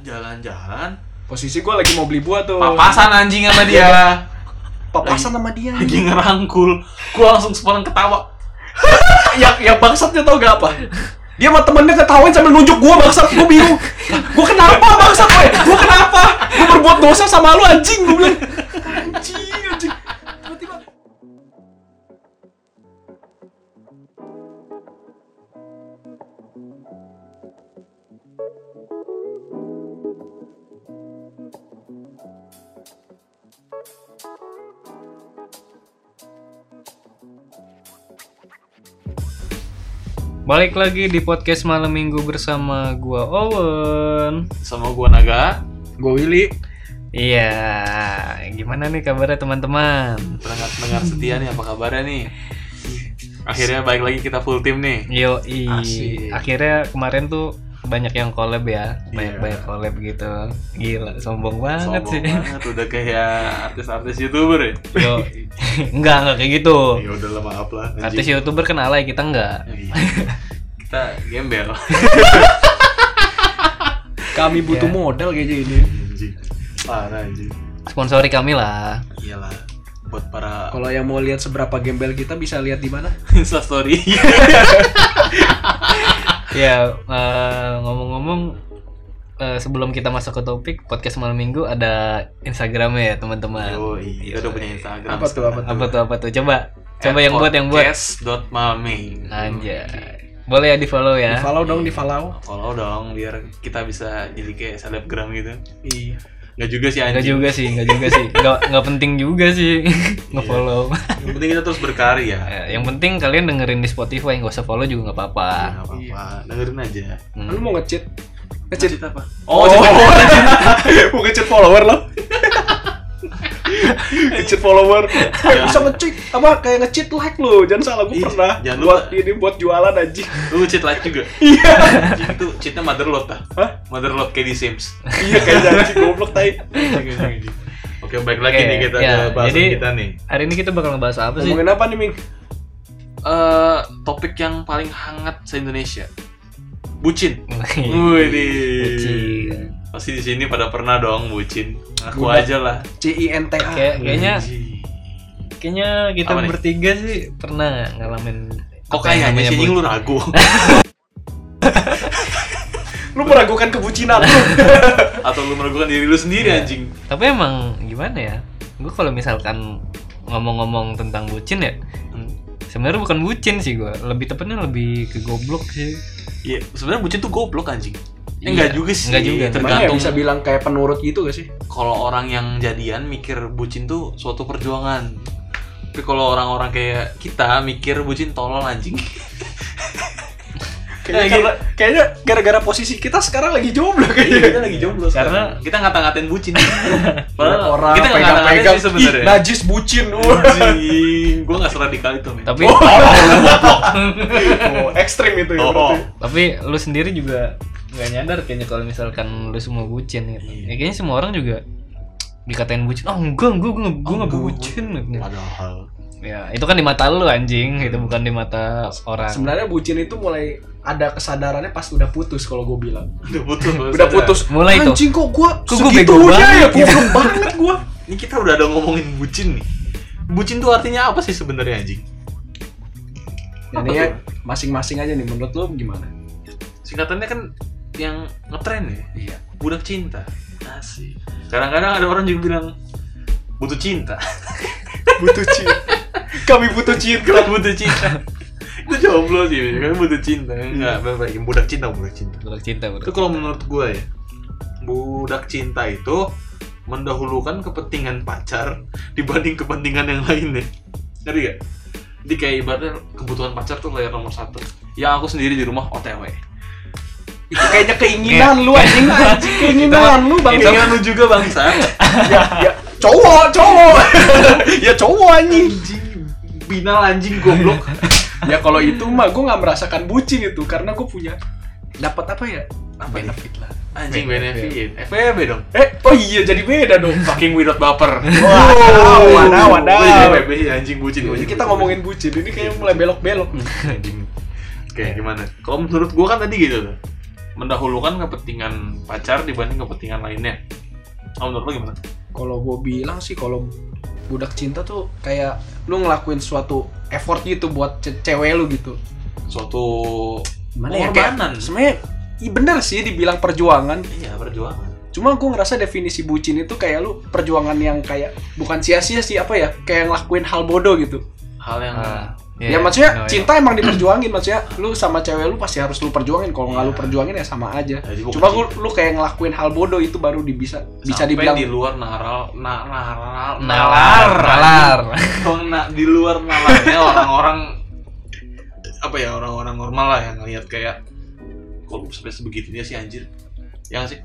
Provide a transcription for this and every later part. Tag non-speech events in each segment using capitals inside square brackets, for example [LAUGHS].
jalan-jalan Posisi gue lagi mau beli buah tuh. papasan anjing sama dia Papasan sama dia. lagi ngerangkul gua langsung spontan ketawa yang [LAUGHS] yang bangsatnya tau gak apa? Dia sama temennya ketawain sambil nunjuk gua bangsat, gua bingung. Gua kenapa bangsat? Gua kenapa? Gua berbuat dosa sama lu anjing, gua bilang. Anjing, Balik lagi di podcast malam minggu bersama gua Owen. sama gua naga Gua Willy. Iya, gimana nih kabarnya teman-teman? pendengar-pendengar setia nih apa kabarnya nih akhirnya balik lagi kita full tim nih Yo, akhirnya kemarin tuh banyak yang collab ya, Iya. banyak-banyak collab gitu. Gila, sombong banget Sombong sih. banget udah kayak artis-artis youtuber ya Yo, [LAUGHS] enggak enggak kayak gitu. ya udah lah maaf lah. Artis youtuber kan alay kita enggak. Iya. Kita gembel [LAUGHS] Kami butuh Iya. modal kayaknya ini. parah anjing Sponsori kami lah. iyalah buat para Kalau yang mau lihat seberapa gembel kita bisa lihat di mana? [LAUGHS] Insta story [LAUGHS] Ya, eh, ngomong-ngomong eh, sebelum kita masuk ke topik podcast malam minggu ada Instagramnya ya teman-teman. oh iya udah punya Instagram Apa tuh, apa tuh? Apa tuh apa tuh? Coba coba yang buat yang buat. Podcast.malming Anjay. Boleh ya di follow ya. Di follow dong, di follow. follow dong biar kita bisa jadi kayak selebgram gitu Iya. Nggak juga sih Enggak anjing juga sih, enggak juga sih. Enggak enggak penting juga sih [LAUGHS] nge-follow. yang penting kita terus berkarya Eh, yang penting kalian dengerin di Spotify, nggak usah follow juga nggak apa-apa. Ya, nggak apa-apa dengerin aja Hmm. Lu mau nge-cheat? Nge-cheat Cheat apa Oh, oh, [LAUGHS] mau nge-cheat follower lo? [LAUGHS] nge-cheat follower. Eh, bisa nge-cheat apa kayak nge-cheat like lu. Jangan salah gue pernah jangan buat lupa. ini buat jualan aja. lu cheat like juga [LAUGHS] iya itu cheatnya motherload ah Hah? motherload kayak di Sims iya kayak janji goblok tai. Oke baik lagi nih kita ya, bahasan jadi- kita nih Hari ini kita bakal ngebahas apa sih? Ngomongin apa nih, Ming? eh topik yang paling hangat se Indonesia bucin [LAUGHS] Bucin. Pasti di sini pada pernah dong bucin aku Budak. aja lah C I N T A. Kayak kayaknya kayaknya kita Apa nih? bertiga sih pernah ngalamin kok kayaknya sih lu ragu [LAUGHS] Lu meragukan kebucinan lu. [LAUGHS] atau lu meragukan diri lu sendiri Iya. anjing Tapi emang gimana ya? Gue kalau misalkan ngomong-ngomong tentang bucin ya, Hmm. sebenarnya bukan bucin sih gue. Lebih tepatnya lebih ke goblok sih. Iya, sebenarnya bucin tuh goblok anjing. Iya, Eh, enggak juga sih. enggak juga. Gimana ya Tergantung bisa bilang kayak penurut gitu gak sih? kalau orang yang jadian mikir bucin tuh suatu perjuangan. Tapi kalau orang-orang kayak kita mikir bucin tolol anjing. [LAUGHS] Kayaknya, karena, kayaknya gara-gara posisi kita sekarang lagi jomblo kayaknya. kita lagi jomblo Karena- sekarang. kita ngata-ngatain bucin. [LAUGHS] Banyak orang kita nggak ngata-ngatain pegang-pegang sih sebenarnya. Ih, najis bucin. Anjing, gua nggak seradikal itu, men. Tapi [LAUGHS] Oh, ekstrim itu ya Oh, berarti. tapi lu sendiri juga nggak nyadar kayaknya kalau misalkan lu semua bucin gitu. Iya. Ya, kayaknya semua orang juga dikatain bucin. Oh enggak, enggak, gue gue nggak enggak, bucin. gitu. Padahal. Ya itu kan di mata lu anjing, itu bukan di mata orang. Sebenarnya bucin itu mulai ada kesadarannya pas udah putus kalau gue bilang. Udah putus. [LAUGHS] Udah putus. Mulai tuh. Anjing kok gua Kok gua bego banget ya, gitu. goblok banget gua. Ini kita udah ada ngomongin bucin nih. Bucin tuh artinya apa sih sebenarnya anjing? Ini ya masing-masing aja nih menurut lu gimana? Singkatannya kan yang ngetren ya. Iya. budak cinta asik kadang-kadang ada orang juga bilang butuh cinta [LAUGHS] Butuh cinta. Kami butuh cinta. kita butuh cinta [LAUGHS] itu jomblo sih kami butuh cinta enggak apa yang budak cinta budak cinta Budak cinta, itu budak. kalau menurut gue ya budak cinta itu mendahulukan kepentingan pacar [LAUGHS] dibanding kepentingan yang lainnya ngerti gak? Jadi kayak ibaratnya kebutuhan pacar tuh layar nomor satu Yang aku sendiri di rumah OTW Itu kayaknya keinginan lu anjing [LAUGHS] anjing keinginan lu bang. Keinginan lu juga bangsa ya, ya cowok, cowok. [LAUGHS] ya cowok anjing. Binal anjing goblok Ya kalau itu mah gue nggak merasakan bucin itu karena gue punya dapat apa ya? Apa nih? benefit lah. Anjing benefit FWB dong Eh, oh iya jadi beda dong. [LAUGHS] Fucking without baper Wadaw, wadaw, wadaw. FWB anjing bucin Jadi bucin kita ngomongin bucin ini kayak mulai belok-belok. anjing Oke gimana? Kalau menurut gua kan tadi gitu tuh mendahulukan kepentingan pacar dibanding kepentingan lainnya. Oh, menurut lo gimana? Kalau gue bilang sih kalau budak cinta tuh kayak lu ngelakuin suatu effort gitu buat ce- cewek lu gitu. Suatu Gimana ya? pengorbanan. Kayak, sebenarnya i- bener sih dibilang perjuangan. Iya, perjuangan. Cuma gue ngerasa definisi bucin itu kayak lu perjuangan yang kayak bukan sia-sia sih apa ya? Kayak ngelakuin hal bodoh gitu. Hal yang Ah, Ya, iya, maksudnya know, cinta emang diperjuangin maksudnya lu sama cewek lu pasti harus lu perjuangin kalau nggak lu Iya. perjuangin ya sama aja. Jadi bukan Cuma lu, lu kayak ngelakuin hal bodoh itu baru di bisa bisa Sampai dibilang di luar naral na, naral Nalar, nalar. Oh, na- di luar nalarnya orang-orang apa ya orang-orang normal lah yang ngelihat kayak kok sampai sebegitunya sih anjir ya nggak sih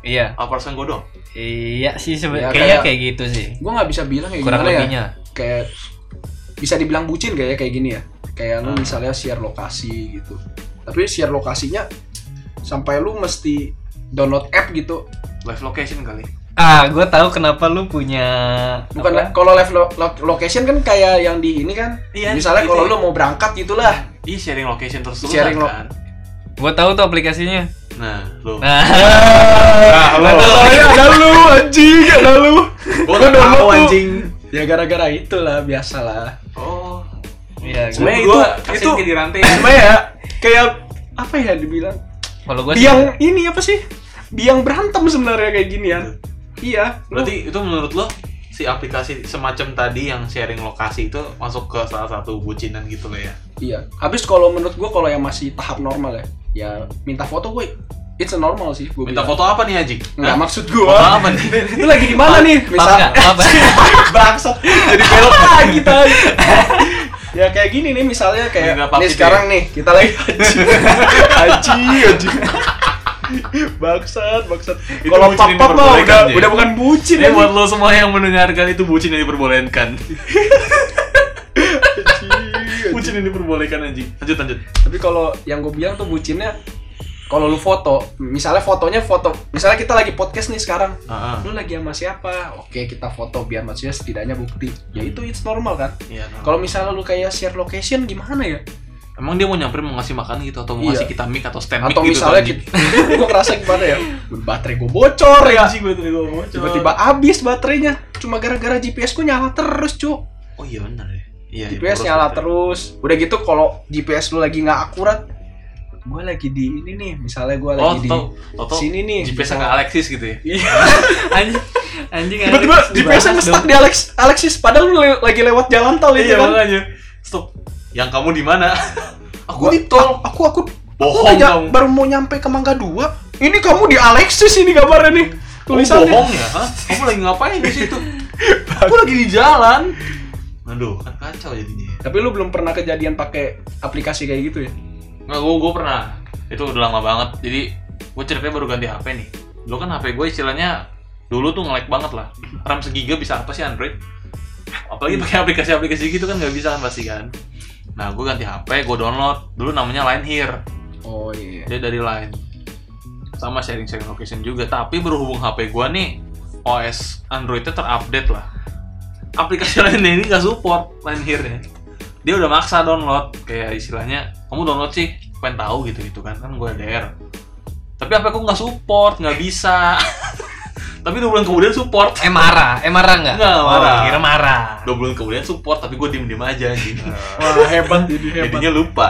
Iya. apa perasaan gue dong Iya sih Ya, sebenarnya kayak- kayak gitu sih. gue nggak bisa bilang kayak Kurang gimana ya. lebihnya. Kayak bisa dibilang bucin kayak kayak gini ya. Kayak lu Hmm. misalnya share lokasi gitu. Tapi share lokasinya sampai lu mesti download app gitu. live location kali Ah, gue tahu kenapa lu punya Bukan apa? kalau live lo- lo- location kan kayak yang di ini kan. Iya, misalnya itu kalau ya. lu mau berangkat gitulah. Ih sharing location terus Sharing lo- kan Gue tahu tuh aplikasinya. nah lo Nah, Nah, lo. Soalnya ada lu anjing, ada lu. Nggak download tuh. anjing. Ya gara-gara itulah biasalah. oh iya. Sebenarnya gua- itu- Gua itu- di rantai Cuma ya kayak apa ya dibilang? Kalau gue Biang ini apa sih? Biang berantem sebenarnya kayak ginian. Iya. lu- berarti itu menurut lo si aplikasi semacam tadi yang sharing lokasi itu masuk ke salah satu bucinan gitu lah ya Iya. Habis kalau menurut gua kalau yang masih tahap normal ya, ya minta foto gue it's a normal sih gua minta bilang. foto apa nih Ajik? Enggak Hah? maksud Foto gua. apa nih? Itu lagi di mana nih? Misal? Maaf. [LAUGHS] bangsat jadi belok [LAUGHS] kita. ya kayak gini nih misalnya kayak nih gitu sekarang nih kita lagi haji haji haji bangsat bangsat Itu kalau papa mah diperbolehkan, udah Ji. udah bukan bucin Ini ya buat lo semua yang mendengarkan itu bucin yang diperbolehkan. [LAUGHS] bucin yang diperbolehkan anjing. Lanjut lanjut. tapi kalau yang gue bilang tuh bucinnya kalau lu foto misalnya fotonya foto misalnya kita lagi podcast nih sekarang Heeh. lu lagi sama siapa oke kita foto biar maksudnya setidaknya bukti ya itu it's normal kan Iya. no. kalau misalnya lu kayak share location gimana ya Emang dia mau nyamperin mau ngasih makan gitu atau mau Iya. ngasih kita mic atau stand mic atau gitu misalnya kita, [LAUGHS] gue ngerasa gimana ya baterai gue bocor ya baterai gua bocor. tiba-tiba habis baterainya cuma gara-gara GPS ku nyala terus cu Oh iya benar ya. Iya. GPS boros nyala baterai. terus udah gitu kalau GPS lu lagi nggak akurat gue lagi di ini nih misalnya gue Oh, lagi di tau, tau. sini nih GPS ke Alexis gitu ya. Iya. [LAUGHS] anjing anjing tiba-tiba GPS dong. di Alex Alexis padahal lu le- lagi lewat jalan tol itu Iya kan makanya. Stop. Yang kamu di mana? [LAUGHS] Aku Gua- di tol. aku aku Bohong aku kamu. baru mau nyampe ke Mangga 2 ini kamu di Alexis ini kabarnya nih Tulisannya. tulisannya bohong ya? Hah? Kamu lagi ngapain di situ? [LAUGHS] Aku lagi di jalan. Aduh, kan kacau jadinya. tapi lu belum pernah kejadian pakai aplikasi kayak gitu ya Nggak, gue, gue pernah. Itu udah lama banget. Jadi, gue ceritanya baru ganti HP nih. Dulu kan HP gue istilahnya dulu tuh nge-lag banget lah. RAM segiga bisa apa sih Android? Apalagi pakai aplikasi-aplikasi gitu kan nggak bisa kan pasti kan. Nah, gue ganti HP, gue download. Dulu namanya Line Here. oh iya Dia dari Line. Sama sharing-sharing location juga. Tapi berhubung HP gue nih, OS Androidnya terupdate lah. Aplikasi [LAUGHS] lainnya ini nggak support Line Here-nya. Dia udah maksa download. Kayak istilahnya, kamu download sih, pengen tahu gitu-gitu kan. Kan gue DR. Tapi HP aku nggak support, nggak bisa. [LAUGHS] tapi dua bulan kemudian support. eh marah eh marah nggak Nggak, Oh, marah. kira marah Dua bulan kemudian support, tapi gue diem-diem aja anjing. [LAUGHS] wah hebat jadi hebat Jadinya lupa.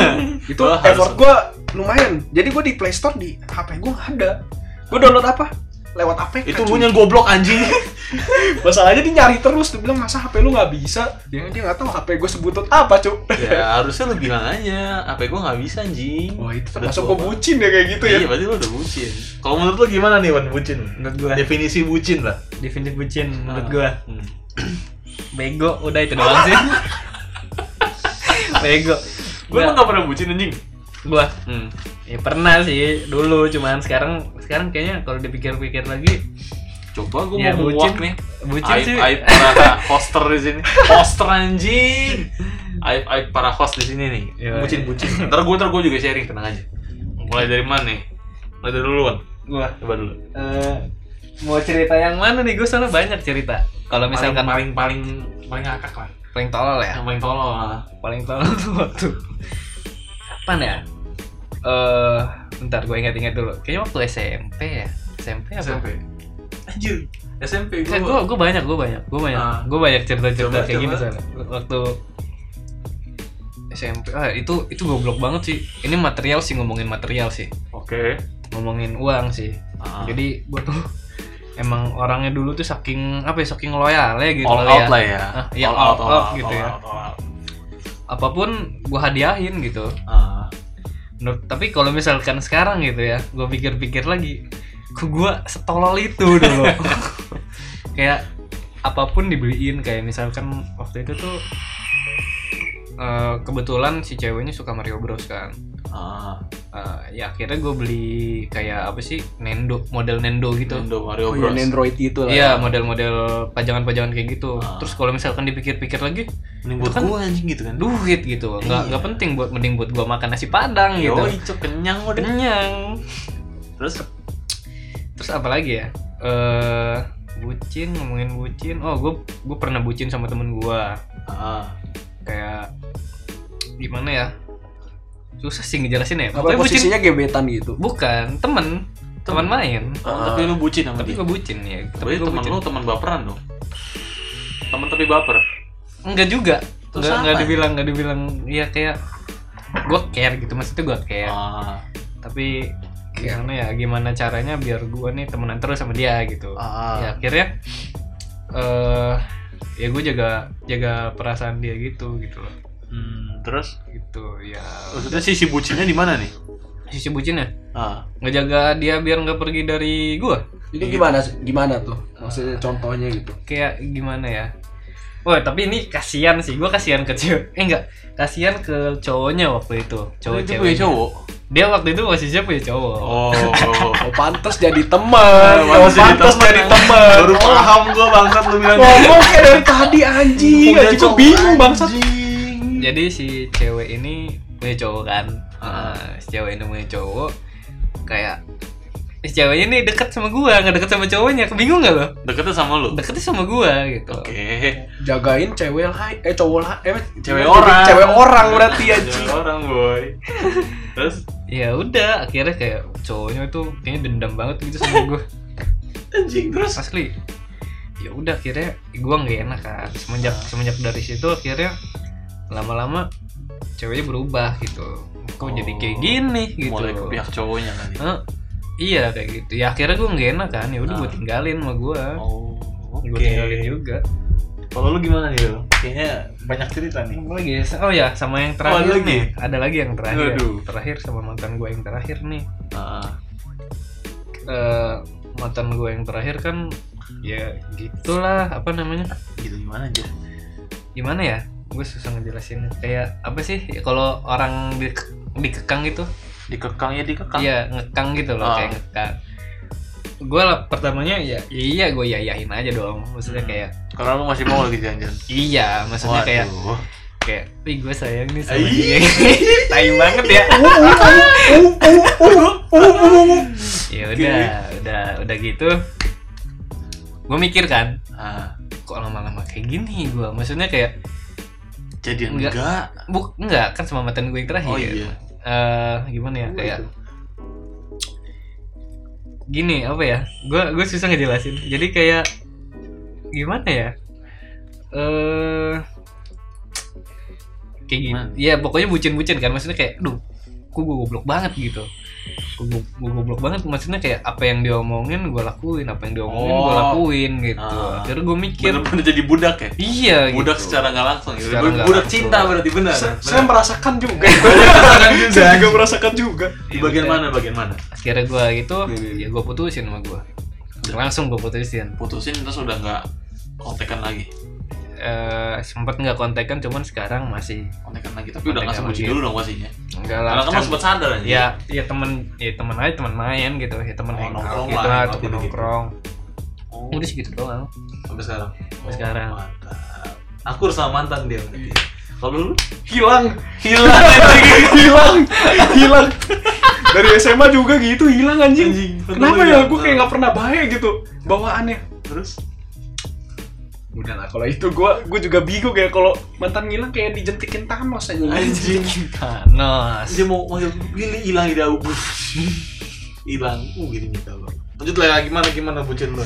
[LAUGHS] itu effort gue lumayan jadi gue di Play Store di HP gue nggak ada gue download apa lewat APK Itu lu yang goblok anjing. [LAUGHS] masalahnya dia nyari terus dia bilang masa HP lu nggak bisa? Dia dia nggak tahu HP gue sebutut apa cu ya harusnya lu bilang aja HP gue nggak bisa anjing. Wah itu Udah termasuk gue bucin ya kayak gitu ya. Iya berarti lu udah bucin. Kalau menurut lu gimana nih Wan bucin? Menurut gua. Definisi bucin lah. Definisi bucin menurut Ah. gua. Hmm. [CLEARS THROAT] bego udah itu doang sih. [LAUGHS] Bego. Gue emang gak pernah bucin anjing. Gua. Hmm. Ya pernah sih dulu cuman sekarang sekarang kayaknya kalau dipikir-pikir lagi coba gue Ya, mau bucin. nih. Bucin aib sih. aib para [LAUGHS] poster di sini. Poster anjing. Aib aib para host di sini nih. Iya, bucin bucin ntar gue ntar gue juga sharing tenang aja. Mulai dari mana nih? Mulai dari dulu Wan gua? Coba dulu. Eh, mau cerita yang mana nih? Gue soalnya banyak cerita. Kalau misalkan paling paling paling paling ngakak lah. Paling tolol ya? Yang paling tolol lah. Paling tolol tuh waktu. Kapan ya eh bentar gue ingat-ingat dulu. Kayaknya waktu SMP ya. SMP apa? SMP. Anjir. SMP Eh, gue gue banyak gue banyak gue banyak Ah. gue banyak cerita-cerita Coba, kayak gini soalnya. waktu SMP ah itu itu goblok banget sih ini material sih ngomongin material sih Oke. ngomongin uang sih Ah. jadi gue tuh emang orangnya dulu tuh saking apa ya saking loyalnya gitu all kali out lah ya. Ah, iya, all out gitu ya. out, all out. apa pun gue hadiahin gitu Ah. Menurut, tapi kalau misalkan sekarang gitu ya gue pikir-pikir lagi kok gue setolol itu dulu? [LAUGHS] Kayak apa pun dibeliin kayak misalkan waktu itu tuh eh, kebetulan si ceweknya suka Mario Bros kan Ah. Eh, ya akhirnya gue beli kayak apa sih Nendo model Nendo gitu Nintendo Mario Oh iya, Bros. Android itu lah. Iya model-model pajangan-pajangan kayak gitu. Ah. Terus kalau misalkan dipikir-pikir lagi, Mending buat Itu kan gua anjing gitu kan. duit gitu. Nggak Iya. nggak penting buat mending buat gua makan nasi padang gitu. Yoi, cok kenyang udah. Kenyang. Terus Terus apa lagi ya? Eh bucin ngomongin bucin. Oh, gue gue pernah bucin sama temen gua. ah. Kayak gimana ya? Susah sih ngejelasin ya. Apa Pokoknya bucin. posisinya gebetan gitu? Bukan, temen. Teman main. Oh, tapi lu bucin sama Tapi dia. gue bucin ya. Tapi teman lu teman baperan dong. Teman tapi baper. Enggak juga. Terus Enggak enggak dibilang enggak dibilang ya kayak gue care gitu maksudnya gue care. Ah. Tapi gimana ya gimana caranya biar gue nih temenan terus sama dia gitu. Ah. Ya akhirnya eh ya gue jaga jaga perasaan dia gitu gitu loh. Hmm, terus Gitu ya. maksudnya sisi bucinnya di mana nih? Sisi bucinnya Ah. ngejaga dia biar nggak pergi dari gue. Itu gimana gimana tuh? Maksudnya contohnya gitu. Kayak gimana ya? Wah tapi ini kasihan sih, gue kasihan ke cewek. Eh enggak, kasihan ke cowoknya waktu itu. Cowok itu punya cewek. cowok. Dia waktu itu masih siapa ya cowok. Oh. [LAUGHS] Oh, pantas jadi teman. Oh, pantas jadi teman. Baru paham gua bangsat lu bilang Ngomong kayak dari tadi anjing. Anjing cowok, bingung bangsat. anjing. Jadi si cewek ini punya cowok kan. Ah. Nah, si cewek ini punya cowok kayak si ceweknya nih deket sama gua, nggak deket sama cowoknya. Bingung nggak lo? Deketnya sama lu. Deketnya sama gua gitu. Oke. Jagain cewek lah, eh cowok lah, eh Cewek orang. Cewek orang berarti anjing. Cewek orang, boy. Terus Ya udah, akhirnya kayak cowoknya tuh kayaknya dendam banget gitu sama gua. [LAUGHS] anjing terus Asli. Ya udah akhirnya gua nggak enak kan. Semenjak semenjak dari situ akhirnya lama-lama ceweknya berubah gitu. Kok jadi kayak Oh, gini gitu. mulai ke pihak cowoknya kali. Hah? iya kayak gitu. Ya akhirnya gue nggak enak kan. Ya udah gue Ah. tinggalin sama gue. Oh, oke. Gue tinggalin juga. Kalau lu gimana nih, Lu? Kayaknya banyak cerita nih. Apa lagi? Oh ya, sama yang terakhir ada lagi? nih. Ada lagi yang terakhir. Aduh. Terakhir sama mantan gue yang terakhir nih. Ah, Eh mantan gue yang terakhir kan ya gitulah apa namanya? gitu gimana aja? Gimana ya? Gue susah ngejelasinnya. Kayak apa sih? Ya, Kalau orang di, dikekang gitu, Dikekang ya dikekang. iya ngekang gitu loh, Ah. kayak ngekang. Gue lah pertamanya ya iya gue yayahin aja dong. Maksudnya Hmm. kayak Karena lu masih mau lagi jalan-jalan. iya, maksudnya kayak Waduh. kayak wih gue sayang nih sama dia [LAUGHS] tai banget ya ya udah udah udah gitu gue mikir kan Ah, kok lama-lama kayak gini gue maksudnya kayak jadi Enggak. enggak. buk enggak kan sama mantan gue yang terakhir Oh iya. Eh, gimana ya kayak gini apa ya gue gue susah ngejelasin jadi kayak gimana ya eh kayak gini Gimana? ya pokoknya bucin-bucin kan maksudnya kayak duh kok gue goblok banget gitu gue goblok banget maksudnya kayak apa yang dia omongin gue lakuin apa yang dia omongin gue Oh. lakuin gitu Ah. akhirnya gue mikir Bener-bener jadi budak ya? iya Budak gitu. secara nggak langsung gitu. Secara budak langsung. cinta berarti benar. Saya, Benar. saya merasakan juga. [LAUGHS] Merasakan juga. Saya juga merasakan juga. Di bagian Iya. mana? Bagian mana? akhirnya gue gitu Iya, iya, iya. ya gue putusin sama gue langsung gue putusin Putusin terus udah nggak kontekan lagi. Eh sempat nggak kontekan cuman sekarang masih Kontekan lagi tapi udah nggak lagi. dulu dong pastinya. enggak lah Karena kan kan- sempat sadar aja. ya ya temen ya temen aja temen main gitu ya temen Oh, nongkrong gitu lah, temen gitu-gitu. nongkrong Oh, udah segitu doang sampai sekarang. Sampai sekarang. Mantap. Aku harus sama mantan dia. berarti. Kalau lu Hilang, hilang [LAUGHS] lagi. hilang, hilang. Dari SMA juga gitu hilang anjing. Anjing. Kenapa ya? Gue kayak nggak pernah baik gitu bawaannya. Terus Udah lah, kalau itu gue gue juga bingung ya kalau mantan ngilang kayak dijentikin Thanos aja. Anjing. Thanos. Dia mau mau pilih hilang ide aku. Hilang. Uh gini nih kalau. Lanjut lah gimana gimana bucin lu?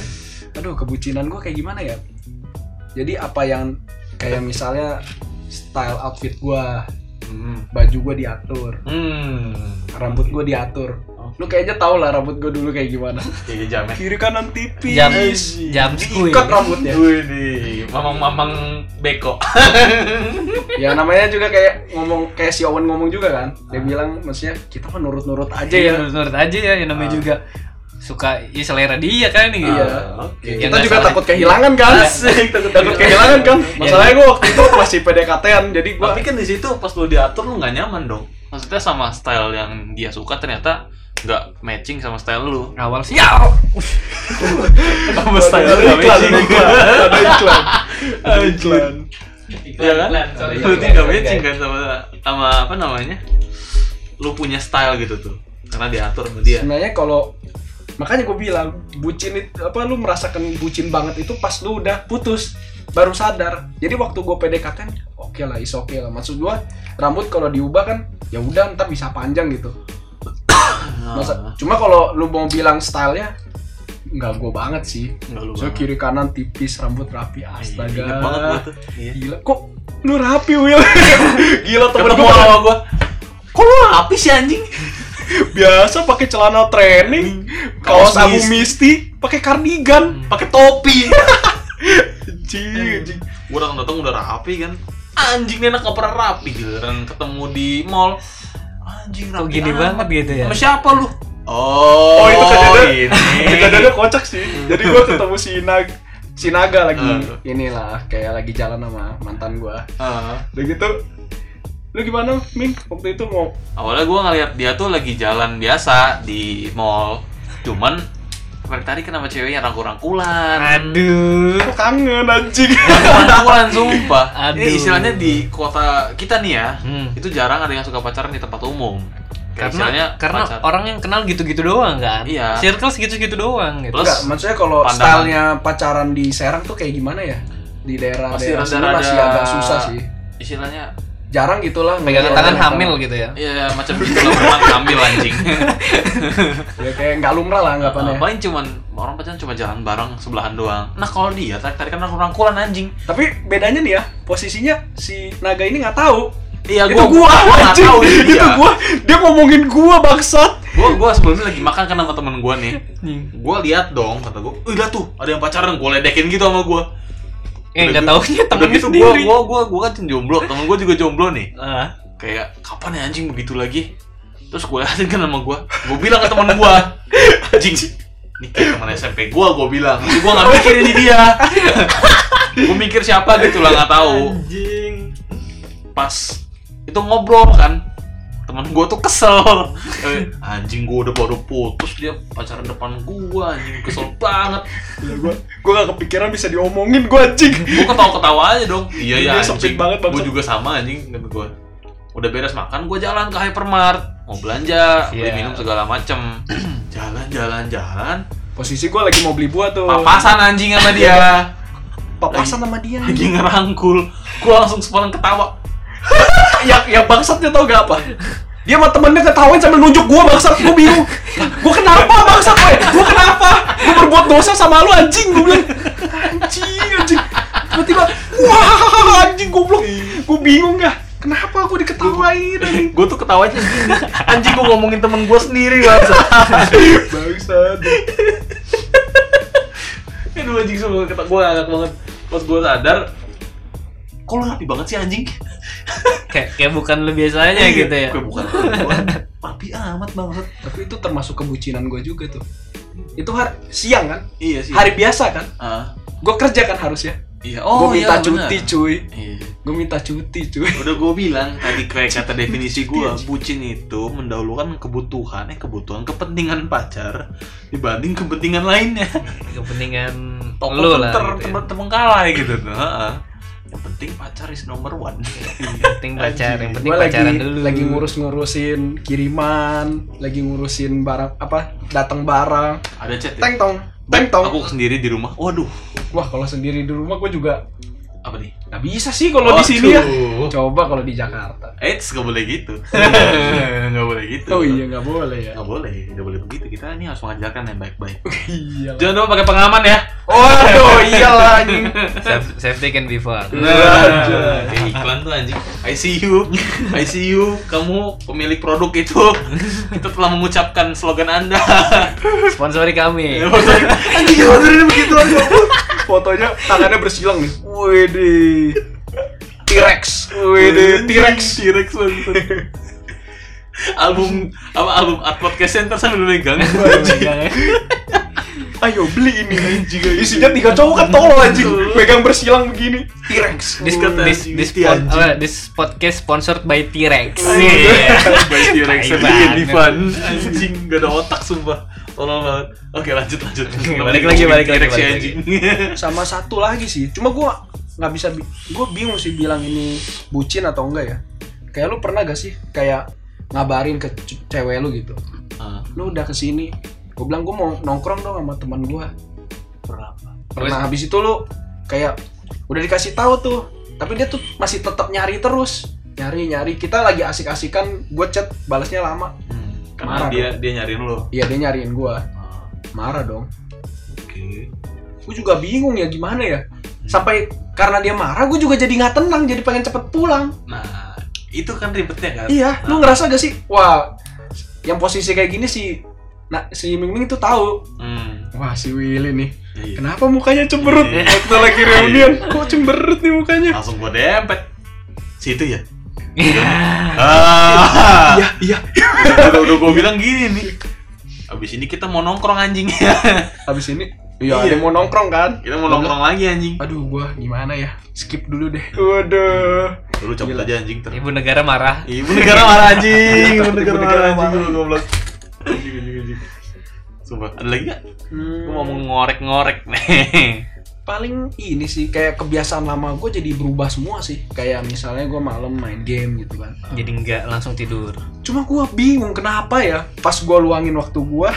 Aduh, kebucinan gue kayak gimana ya? Jadi apa yang kayak misalnya style outfit gue, Hmm. baju gue diatur, Hmm. rambut gue diatur. Lu kayaknya tau lah rambut gue dulu kayak gimana. Kayak jamet. Kiri kanan tipis. Jam jam. Diikat rambutnya. Wih nih, mamang-mamang beko. [LAUGHS] ya namanya juga kayak ngomong kayak si Owen ngomong juga kan. Dia bilang maksudnya kita mah nurut-nurut aja Iya, ya. menurut aja ya yang namanya Ah. juga suka ya selera dia kan nih. Iya. Oke. Ya, kita juga salah. takut kehilangan kan Asik, takut takut kehilangan kan Iya. masalahnya gue waktu itu masih PDKT-an jadi gue Tapi kan di situ pas lu diatur lu nggak nyaman dong. Maksudnya sama style yang dia suka ternyata nggak matching sama style lu. Awal sih ya. [LAUGHS] Sama style lu nggak iklan matching. ada iklan ada iklan Iya kan? Berarti nggak matching kan sama sama apa namanya? Lu punya style gitu tuh. Karena diatur sama dia. sebenarnya kalau makanya gue bilang bucin itu apa lu merasakan bucin banget itu pas lu udah putus baru sadar jadi waktu gue PDKT oke lah is oke lah maksud gue rambut kalau diubah kan ya udah ntar bisa panjang gitu Masa, cuma kalau lu mau bilang stylenya nggak gue banget sih Nggak lu so banget. kiri kanan tipis rambut rapi astaga Ingat banget gua tuh. Iya. gila kok lu rapi Will [LAUGHS] gila temen gue sama gua. Kok lu rapi sih anjing? [LAUGHS] biasa pakai celana training Kaos abu misti pakai kardigan Pakai topi. [LAUGHS] anjing anjing. Gua datang datang udah rapi kan. Anjing nih anak nggak pernah rapi giliran ketemu di mall. Anjing Kok rapi gini amat. banget gitu ya? Sama siapa lu? Oh, Oh, itu kejadian- ini. kejadiannya kocak sih jadi gua ketemu si Nag si Naga lagi Uh. inilah kayak lagi jalan sama mantan gua Ah. udah gitu lu gimana Ming waktu itu mau Awalnya gua ngeliat dia tuh lagi jalan biasa di mall. Cuman tarik tadi kenapa ceweknya rangkul-rangkulan. Aduh. kok kangen anjing [LAUGHS] Rangkul-rangkulan sumpah. Aduh. Ini istilahnya di kota kita nih ya. Hmm. Itu jarang ada yang suka pacaran di tempat umum. Kayak Karena karena pacar- orang yang kenal gitu-gitu doang kan. Iya. Circle segitu-segitu doang gitu. Plus, Enggak, maksudnya kalau stylenya pacaran di Serang tuh kayak gimana ya di daerah Masih daerah sini rada-rada- masih agak susah sih istilahnya jarang gitulah Pegangan tangan hamil gitu ya. ya macam itu lah memang hamil anjing. [LAUGHS] ya kayak nggak lumrah lah anggapannya Paling cuman orang pacaran cuma jalan bareng sebelahan doang. Nah kalau dia tarik tarikan rangkul-rangkulan anjing. tapi bedanya nih ya posisinya si naga ini nggak tahu Iya itu gua, gua nggak anjing. tahu itu dia. itu gua dia ngomongin gua bangsat gua gua sebelumnya lagi makan kan sama temen gua nih gua lihat dong kata gua lihat tuh ada yang pacaran gua ledekin gitu sama gua Eh Udah nggak gitu- taunya udah temennya gitu sendiri. gua gua gua gua kan jomblo. Temen gua juga jomblo nih. Ah. kayak kapan ya anjing begitu lagi? Terus gua liatin kan sama gua. Gua bilang ke temen gua anjing ini kayak teman SMP gua gua bilang. Tapi gua nggak mikir ini dia. [LAUGHS] Gua mikir siapa gitu lah nggak tahu. Anjing. pas itu ngobrol kan temen gue tuh kesel. Eh, anjing gue udah baru putus dia pacaran depan gue anjing kesel banget. Gila, gua gua gak kepikiran bisa diomongin gua anjing. Gue ketawa-ketawa aja dong. Iya ya anjing. banget, gue juga sama anjing kata gue udah beres makan gue jalan ke hypermart. Mau belanja beli Iya. minum segala macem. [CLEARS THROAT] Jalan jalan jalan. Posisi gua lagi mau beli buah tuh. Papasan anjing sama dia. Papasan sama dia lagi ngerangkul. Gue langsung sepaneng ketawa yang yang bangsatnya tau gak apa? Dia sama temennya ketawain sambil nunjuk gua bangsat. Gua bingung. Gua kenapa bangsat? Gue gua kenapa? Gua berbuat dosa sama lu anjing. Gua bilang anjing anjing. Tiba-tiba wah anjing goblok. Gua bingung gak kenapa aku diketawain anjing? gue tuh ketawanya gini anjing gue ngomongin temen gue sendiri bangsa bangsat. Aduh anjing semua kata gue ngakak banget. Pas gue sadar Kok lu rapi banget sih anjing? [LAUGHS] Kayak kayak bukan lu biasanya gitu ya. Gue bukan Rapi [LAUGHS] amat banget. Tapi itu termasuk kebucinan gua juga tuh. Itu hari siang kan? Iya sih hari biasa kan? Ah, gua kerja kan harusnya? Iya. Gua minta iya, cuti benar. cuy. Iya. Gua minta cuti cuy. Udah gue bilang tadi kayak kata definisi gue Bucin itu mendahulukan kebutuhan Eh kebutuhan kepentingan pacar Dibanding kepentingan lainnya. Kepentingan Toko lu tuh lah. ter, gitu ya. ter- terbengkalai gitu tuh heeh. Yang penting pacar is number one Yang penting [LAUGHS] pacar, yang penting Gue lagi pacaran dulu. lagi ngurus-ngurusin kiriman, lagi ngurusin barang apa datang barang. ada chat ya? Teng tong, teng tong. aku sendiri di rumah waduh Wah kalau sendiri di rumah gue juga apa nih? Nggak bisa sih kalau di sini ya. Coba kalau di Jakarta. Eits, gak boleh gitu. [LAUGHS] [LAUGHS] Gak boleh gitu. Oh iya nggak boleh ya. Gak boleh, gak boleh begitu. Kita ini harus mengajarkan yang baik-baik. [LAUGHS] Iya. Jangan lupa pakai pengaman ya. Waduh iyalah anjing. Saf- Safety can be fun. Nah, kayak iklan tuh anjing. I see you. I see you. Kamu pemilik produk itu. Kita telah mengucapkan slogan anda. Sponsori kami. Anjing sponsorin begitu aja Fotonya tangannya bersilang nih. Wede. T-Rex. Wede T-Rex. T-Rex banget album apa album art podcast center sambil megang Ayo beli ini anjing. Isinya tiga cowok kan tolol anjing. Pegang bersilang begini. T-Rex. This, this, this, pod- this podcast sponsored by T-Rex. Iya. [LAUGHS] By T-Rex fun anjing gak ada otak sumpah tolong banget oke lanjut lanjut [LAUGHS] Balik lagi, balik lagi, balik anjing [LAUGHS] Sama satu lagi sih. Cuma gua nggak bisa bi- gua bingung sih bilang ini bucin atau enggak ya. Kayak lu pernah gak sih kayak ngabarin ke cewek lu gitu. Ah, Lu udah ke sini. Gue bilang gue mau nongkrong dong sama teman gua. berapa Pernah habis itu lu kayak udah dikasih tahu tuh, tapi dia tuh masih tetap nyari terus. Nyari nyari kita lagi asik-asikan gue chat balasnya lama. Hmm, karena Marah dia dia nyariin lo Iya dia nyariin gua. Ah, Marah dong. oke Gue juga bingung ya gimana ya. Sampai karena dia marah gue juga jadi nggak tenang, jadi pengen cepet pulang. nah itu kan ribetnya kan Iya, lu ngerasa gak sih? Wah, yang posisi kayak gini sih Nah, si Ming Ming itu tahu. hmm, Wah, si Willy nih. iya. Kenapa mukanya cemberut Iya. waktu lagi reunian? [LAUGHS] Kok cemberut nih mukanya? langsung gua dempet situ ya Iya. ah Iya, iya. udah udah gua bilang gini nih abis ini kita mau nongkrong anjing [LAUGHS] Habis ini Iya, Iya. mau nongkrong kan? kita mau nongkrong lagi anjing Aduh, gua gimana ya? Skip dulu deh. Waduh. lu cabut aja anjing ter Ibu negara marah. Ibu negara marah anjing, ibu Ibu negara marah anjing, marah. lu goblok. Anjing, anjing, anjing. Sumpah, ada lagi gak? Hmm, Gue mau ngorek-ngorek nih. Paling ini sih kayak kebiasaan lama gue jadi berubah semua sih. Kayak misalnya gue malam main game gitu kan. Jadi nggak langsung tidur. Cuma gue bingung kenapa ya pas gue luangin waktu gue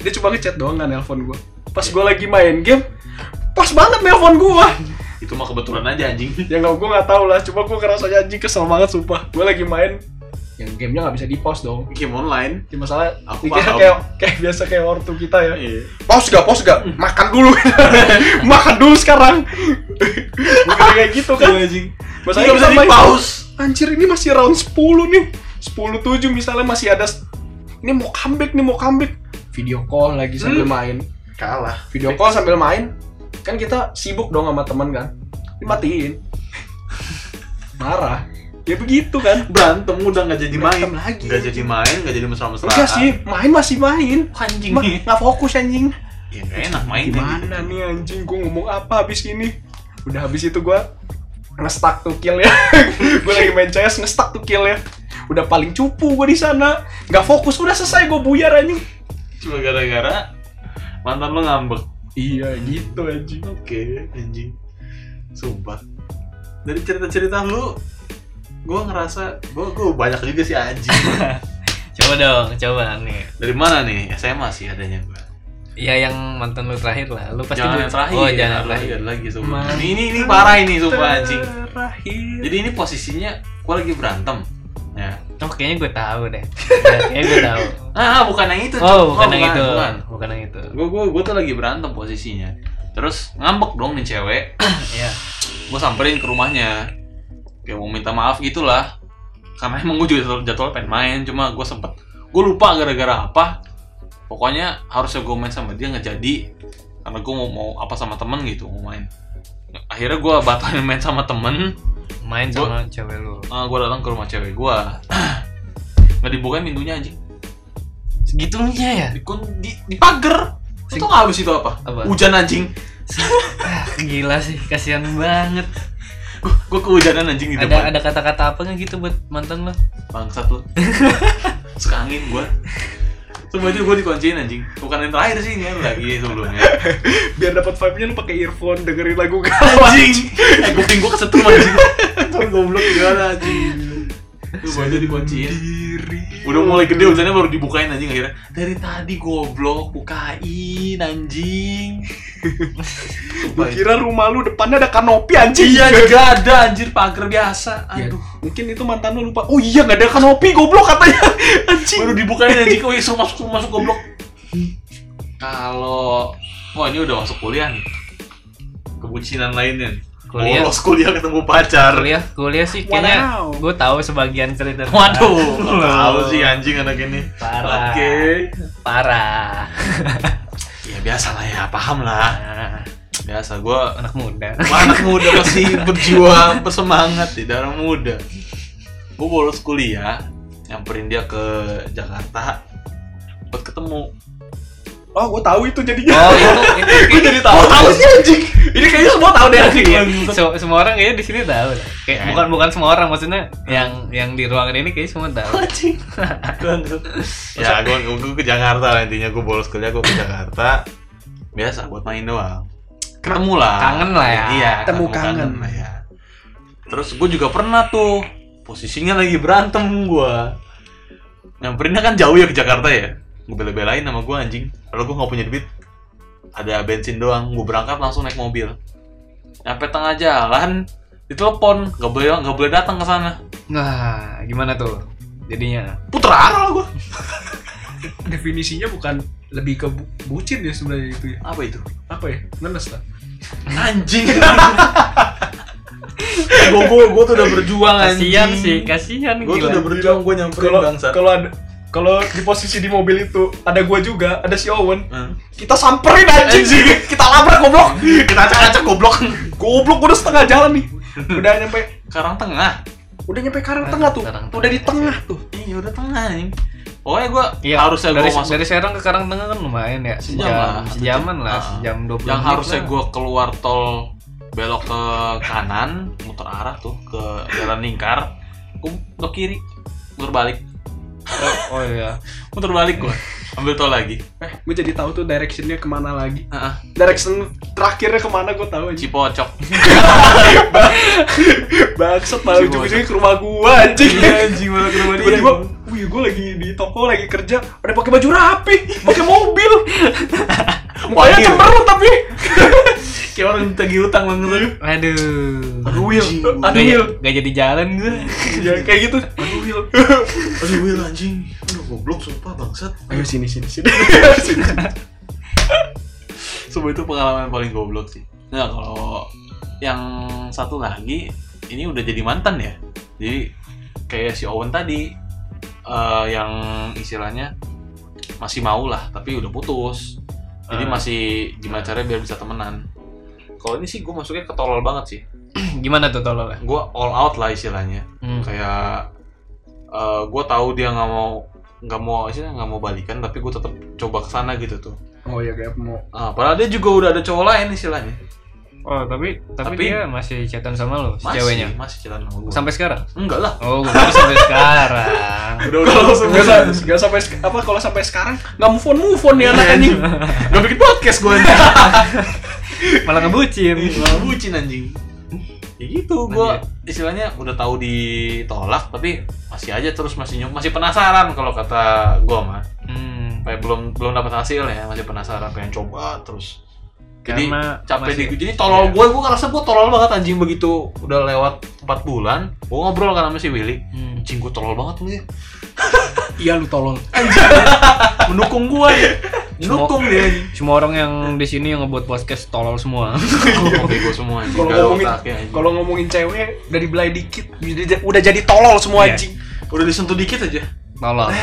dia cuma ngechat doang kan nelpon gue. Pas gue lagi main game pas banget nelpon gue. Itu mah kebetulan aja anjing. ya nggak gue nggak tahu lah. Cuma gue ngerasa anjing kesel banget sumpah. Gue lagi main yang gamenya nggak bisa di pause dong. Game online. Ya, masalah Aku paham. kayak kayak biasa kayak ortu kita ya. Iya. Pause gak, pause gak? Makan dulu. [LAUGHS] Makan dulu sekarang. [LAUGHS] Bukan kayak gitu kan. anjing. Masalahnya Nggak bisa di pause. Anjir ini masih round 10 nih. 10 7 misalnya masih ada ini mau comeback nih mau comeback. Video call lagi sambil Hmm. main. Kalah. Video call sambil main. Kan kita sibuk dong sama teman kan. Dimatiin. [LAUGHS] Marah. Ya begitu kan. Berantem udah nggak jadi main. Lagi. Nggak jadi main, nggak jadi mesra-mesraan. Enggak sih, main masih main. Anjing Ma- nggak fokus anjing. Ya nggak enak main. Gimana nih anjing gue ngomong apa habis ini? Udah habis itu gue ngestak tuh kill ya. [LAUGHS] gue lagi main CS ngestak tuh kill ya. Udah paling cupu gue di sana. Nggak fokus udah selesai gue buyar anjing. Cuma gara-gara mantan lo ngambek. Iya gitu anjing. Oke, anjing. Sumpah. Dari cerita-cerita lu, gue ngerasa gue gue banyak juga sih anjing. [LAUGHS] Coba dong, coba nih. Dari mana nih? SMA sih adanya gue. Ya yang mantan lu terakhir lah. Lu pasti jangan dulu- yang terakhir. Oh, jangan Ada terakhir. lagi, sumpah. Ini, ini ini parah ini sumpah anjing. Terakhir. Jadi ini posisinya gue lagi berantem. Ya. Oh, kayaknya gue tahu deh. [LAUGHS] Ya, kayaknya gue tahu. Ah, bukan yang itu. Oh, bukan yang itu. Bukan. Bukan yang itu. Gue gue gue tuh lagi berantem posisinya. Terus ngambek dong nih cewek. [COUGHS] Ya. gue samperin ke rumahnya. Kayak mau minta maaf gitulah. Karena emang gue juga jadwal, jadwal pengen main, cuma gue sempet gue lupa gara-gara apa. Pokoknya harusnya gue main sama dia nggak jadi karena gue mau mau apa sama temen gitu mau main. Akhirnya gue batalin main sama temen. Main Gua- sama cewek lu. Uh, gue datang ke rumah cewek gue. [CLEARS THROAT] nggak dibukain pintunya anjing. Segitunya ya? Di, di, di pagar. Tau nggak abis itu apa? Apa? Hujan anjing. [LAUGHS] Ah, gila sih, kasihan banget. Gue kehujanan anjing di Ada depan. ada kata-kata apa nggak gitu buat mantan lo? Bangsat lu. [LAUGHS] Suka angin gue. Semua itu gue dikunciin anjing. Bukan yang terakhir sih, ini lagi sebelumnya. [LAUGHS] Biar dapat vibe-nya lu pakai earphone dengerin lagu galau Anjing. Eh, kuping gue kesetrum anjing. [LAUGHS] Kan goblok gimana anjing. Tuh baju dikunciin. Udah mulai gede hujannya baru dibukain anjing akhirnya. Dari tadi goblok bukain anjing. [LAUGHS] Gua kira rumah lu depannya ada kanopi anjing. Iya juga ada anjir pagar biasa. Ya, Aduh. mungkin itu mantan lu lupa. Oh iya nggak ada kanopi goblok katanya. [LAUGHS] Anjing. Baru dibukain anjing. Oh, iya, masuk suruh masuk goblok. Kalau wah ini udah masuk kuliah nih. Kebucinan lainnya nih. Kuliah. Bolos kuliah ketemu pacar. kuliah kuliah sih kayaknya gue tahu sebagian cerita Waduh, [LAUGHS] tahu sih anjing anak ini. Parah. Oke. parah Ya biasa lah ya, paham lah. Nah, Biasa gua anak muda anak muda masih berjuang, bersemangat di darah muda. Gue bolos kuliah, nyamperin dia ke Jakarta buat ketemu. Oh, gue tahu itu jadinya. oh itu itu [LAUGHS] gue jadi tahu. tahu sih anjing. Ini kayaknya semua tahu deh anjing. Iya, [LAUGHS] se- semua orang kayaknya di sini tahu kayak Ya. bukan bukan semua orang maksudnya yang yang di ruangan ini kayaknya semua tahu [LAUGHS] Anjing. ya, gue gue ke Jakarta lah intinya gue bolos kuliah gue ke Jakarta. Biasa buat main doang. Ketemu lah. Kangen lah ya. Iya, Ketemu ketemu kangen. lah ya. Terus gue juga pernah tuh posisinya lagi berantem gue. Nyamperinnya kan jauh ya ke Jakarta ya. Gue bela-belain sama gue anjing. Kalau gue nggak punya duit, ada bensin doang. Gue berangkat langsung naik mobil. Nyampe tengah jalan, ditelepon, nggak boleh nggak boleh datang ke sana. nah gimana tuh jadinya Puter arah lah [LAUGHS] gue. Definisinya bukan lebih ke bu- bucin ya sebenarnya itu ya. Apa itu? Apa ya? Nenes lah. Anjing. gue gue gue tuh udah berjuang anjing. kasihan sih kasihan Gue tuh udah berjuang gue nyamperin Kalau bangsa. kalau ada kalau di posisi di mobil itu ada gua juga, ada si Owen. Hmm. Kita samperin anjing. [LAUGHS] kita labrak goblok. [LAUGHS] Kita acak-acak goblok. Goblok udah setengah jalan nih. [LAUGHS] Udah nyampe Karang tengah. udah nyampe karang tengah tuh. Karang Udah di tengah. tengah tuh. Iya udah tengah nih. Pokoknya gue Iya, harusnya dari, gue masuk dari Serang ke Karangtengah kan lumayan ya Sejam sejam lah. sejaman lah Ah. sejam 20 yang menit harusnya lah. gue keluar tol belok ke kanan muter arah tuh ke jalan lingkar gue ke kiri muter balik oh, [LAUGHS] oh iya muter balik gue ambil tol lagi Eh, gue jadi tahu tuh directionnya ke mana lagi. Heeh, Direction terakhirnya ke mana gue tahu aja. Cipocok [LAUGHS] Bangsat malah ujung-ujungnya ke rumah gua anjing. anjing malah ke rumah dia. Tiba-tiba, wih gue lagi di toko lagi kerja, udah pakai baju rapi, pakai mobil. [LAUGHS] Mukanya cemberut tapi. Orang tagih utang banget aduh Aduh Will, aduh Will. gak jadi jalan gue Ya kayak gitu. Aduh Will. [LAUGHS] aduh Will anjing aduh goblok sumpah bangsat Ayo sini sini sini. Sini. [LAUGHS] Sumpah itu pengalaman paling goblok sih. Nah kalau yang satu lagi ini udah jadi mantan ya. Jadi kayak si Owen tadi eh, yang istilahnya masih mau lah tapi udah putus. Jadi Ah. masih gimana caranya biar bisa temenan. Kalau ini sih gue masuknya ketolol banget sih. [CLEARS THROAT] gimana tuh tolol Gue all out lah istilahnya. hmm. Kayak gue tahu dia nggak mau nggak mau istilahnya nggak mau balikan tapi gue tetap coba ke sana gitu tuh. Oh ya kayak mau. Ah, padahal dia juga udah ada cowok lain istilahnya. oh tapi, tapi Tapi- dia masih chatan sama lo si Masih, ceweknya masih chatan sama gue. sampai sekarang Enggak lah. oh gue sampai [LAUGHS] sekarang Udah Kalau udah nggak sa- nggak sampai apa kalau sampai sekarang nggak move on move on nih anak anjing. Gak bikin podcast gue anjing. [LAUGHS] malah ngebucin Malah bucin anjing. Ya gitu, gue Anjir. istilahnya udah tahu ditolak tapi masih aja terus masih nyom- masih penasaran kalau kata gue mah. hmm. Kayak belum belum dapat hasil ya, masih penasaran pengen coba terus. Jadi Karena capek masih- di jadi tolol iya. gue, gue ngerasa gue tolol banget anjing begitu udah lewat 4 bulan, gue ngobrol kan sama si Willy. Hmm. Anjing gue tolol banget lu ya. Iya lu tolol. [LAUGHS] Mendukung gue ya. Mendukung dia anjing. semua orang yang di sini yang ngebuat podcast tolol semua [LAUGHS] Oke, gue semua anjing. Kalau ngomongin anjing. kalau ngomongin cewek dari belai dikit udah, udah jadi tolol semua Iya. anjing. udah disentuh dikit aja. Tolol [LAUGHS]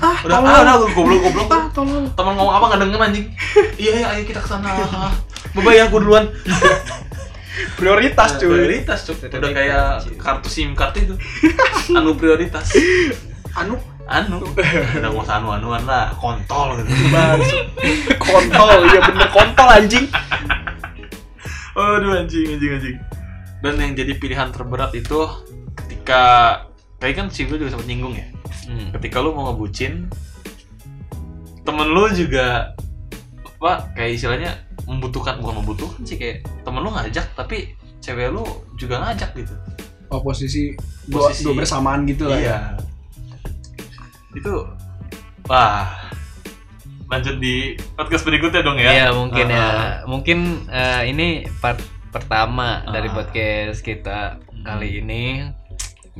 Ah, Udah, tolol. ah, udah goblok goblok Ah, tolol. Teman ngomong apa nggak denger anjing. [LAUGHS] iya, iya, ayo kita ke sana. Bye ya, gue duluan. [LAUGHS] Prioritas cuy. Prioritas, cuk. Udah kayak kartu SIM card itu. Anu prioritas. Anu Anu. Udah nggak usah anu-anuan lah, kontol gitu. Kontol, iya bener kontol anjing. Aduh anjing, anjing, anjing. Dan yang jadi pilihan terberat itu ketika kayak kan si gue juga sempat nyinggung ya. Hmm. Ketika lu mau ngebucin temen lu juga apa kayak istilahnya membutuhkan bukan membutuhkan sih kayak temen lu ngajak tapi cewek lu juga ngajak gitu Oh posisi dua, Posisi- dua bersamaan gitu lah ya. iya itu wah lanjut di podcast berikutnya dong ya Iya mungkin ya. Ah. Mungkin eh, ini part pertama dari Ah. podcast kita kali ini.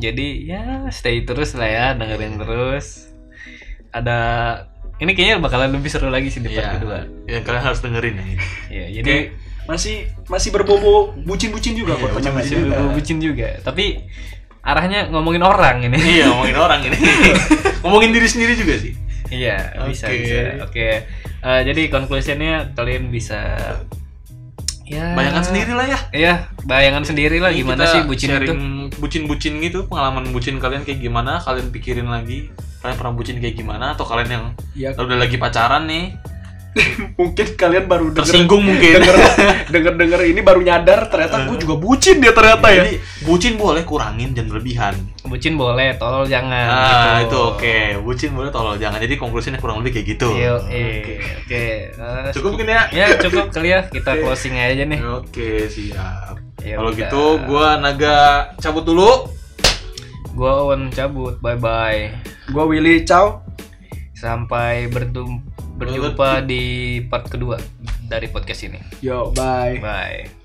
Jadi ya stay terus lah ya dengerin terus. Ada ini kayaknya bakalan lebih seru lagi sih di part Iya. kedua. yang kalian harus dengerin ya Iya, jadi Kayak masih masih berbobo bucin-bucin juga Iya, kok masih ini. berbau bucin juga. Tapi arahnya ngomongin orang ini. iya ngomongin orang ini [LAUGHS] ngomongin diri sendiri juga sih Iya, bisa Oke. bisa. Oke. Eh, jadi conclusionnya kalian bisa ya. Bayangan sendiri lah ya. Iya, bayangan sendiri lah Ini gimana sih bucin itu. bucin-bucin gitu pengalaman bucin kalian kayak gimana kalian pikirin lagi kalian pernah bucin kayak gimana atau kalian yang Ya, udah lagi pacaran nih [LAUGHS] mungkin kalian baru denger tersinggung mungkin denger [LAUGHS] denger denger ini baru nyadar ternyata gue juga bucin dia ternyata ya. jadi bucin boleh kurangin jangan berlebihan Bucin boleh, tolol jangan. ah gitu. itu oke bucin boleh tolong jangan jadi konklusinya kurang lebih kayak gitu Yo, Oke. eh, oke. Cukup mungkin ya Ya cukup kali ya kita closing aja nih. oke siap Ya kalau gitu gua naga cabut dulu Gua Owen cabut, bye bye. Gue Willy, ciao. Sampai bertum- berjumpa di part kedua dari podcast ini. Yo, bye. Bye.